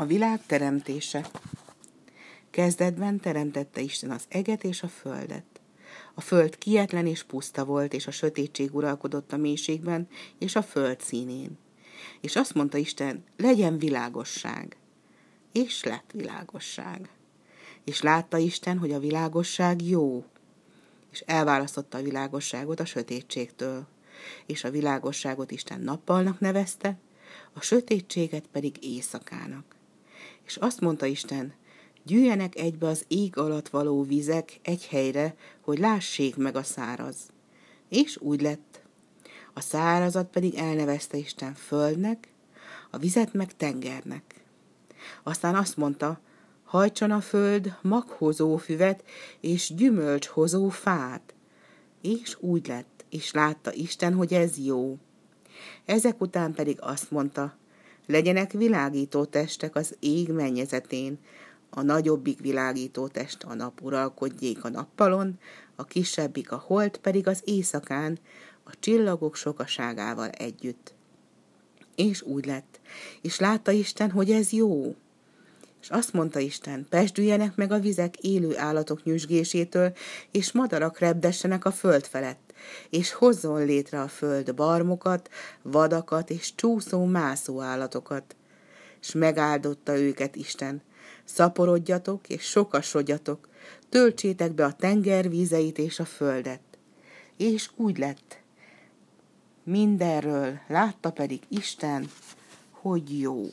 A világ teremtése. Kezdetben teremtette Isten az eget és a földet. A föld kietlen és puszta volt, és a sötétség uralkodott a mélységben és a föld színén. És azt mondta Isten, legyen világosság. És lett világosság. És látta Isten, hogy a világosság jó, és elválasztotta a világosságot a sötétségtől. És a világosságot Isten nappalnak nevezte, a sötétséget pedig éjszakának. És azt mondta Isten, gyűjjenek egybe az ég alatt való vizek egy helyre, hogy lássék meg a száraz. És úgy lett. A szárazat pedig elnevezte Isten földnek, a vizet meg tengernek. Aztán azt mondta, hajtson a föld maghozó füvet és gyümölcshozó fát. És úgy lett, és látta Isten, hogy ez jó. Ezek után pedig azt mondta, legyenek világító testek az ég mennyezetén, a nagyobbik világító test a nap uralkodjék a nappalon, a kisebbik a hold pedig az éjszakán, a csillagok sokaságával együtt. És úgy lett, és látta Isten, hogy ez jó. És azt mondta Isten, pesdüljenek meg a vizek élő állatok nyüzsgésétől, és madarak repdessenek a föld felett és hozzon létre a föld barmokat, vadakat és csúszó-mászó állatokat. És megáldotta őket Isten. Szaporodjatok és sokasodjatok, töltsétek be a tenger vízeit és a földet. És úgy lett. Mindenről látta pedig Isten, hogy jó.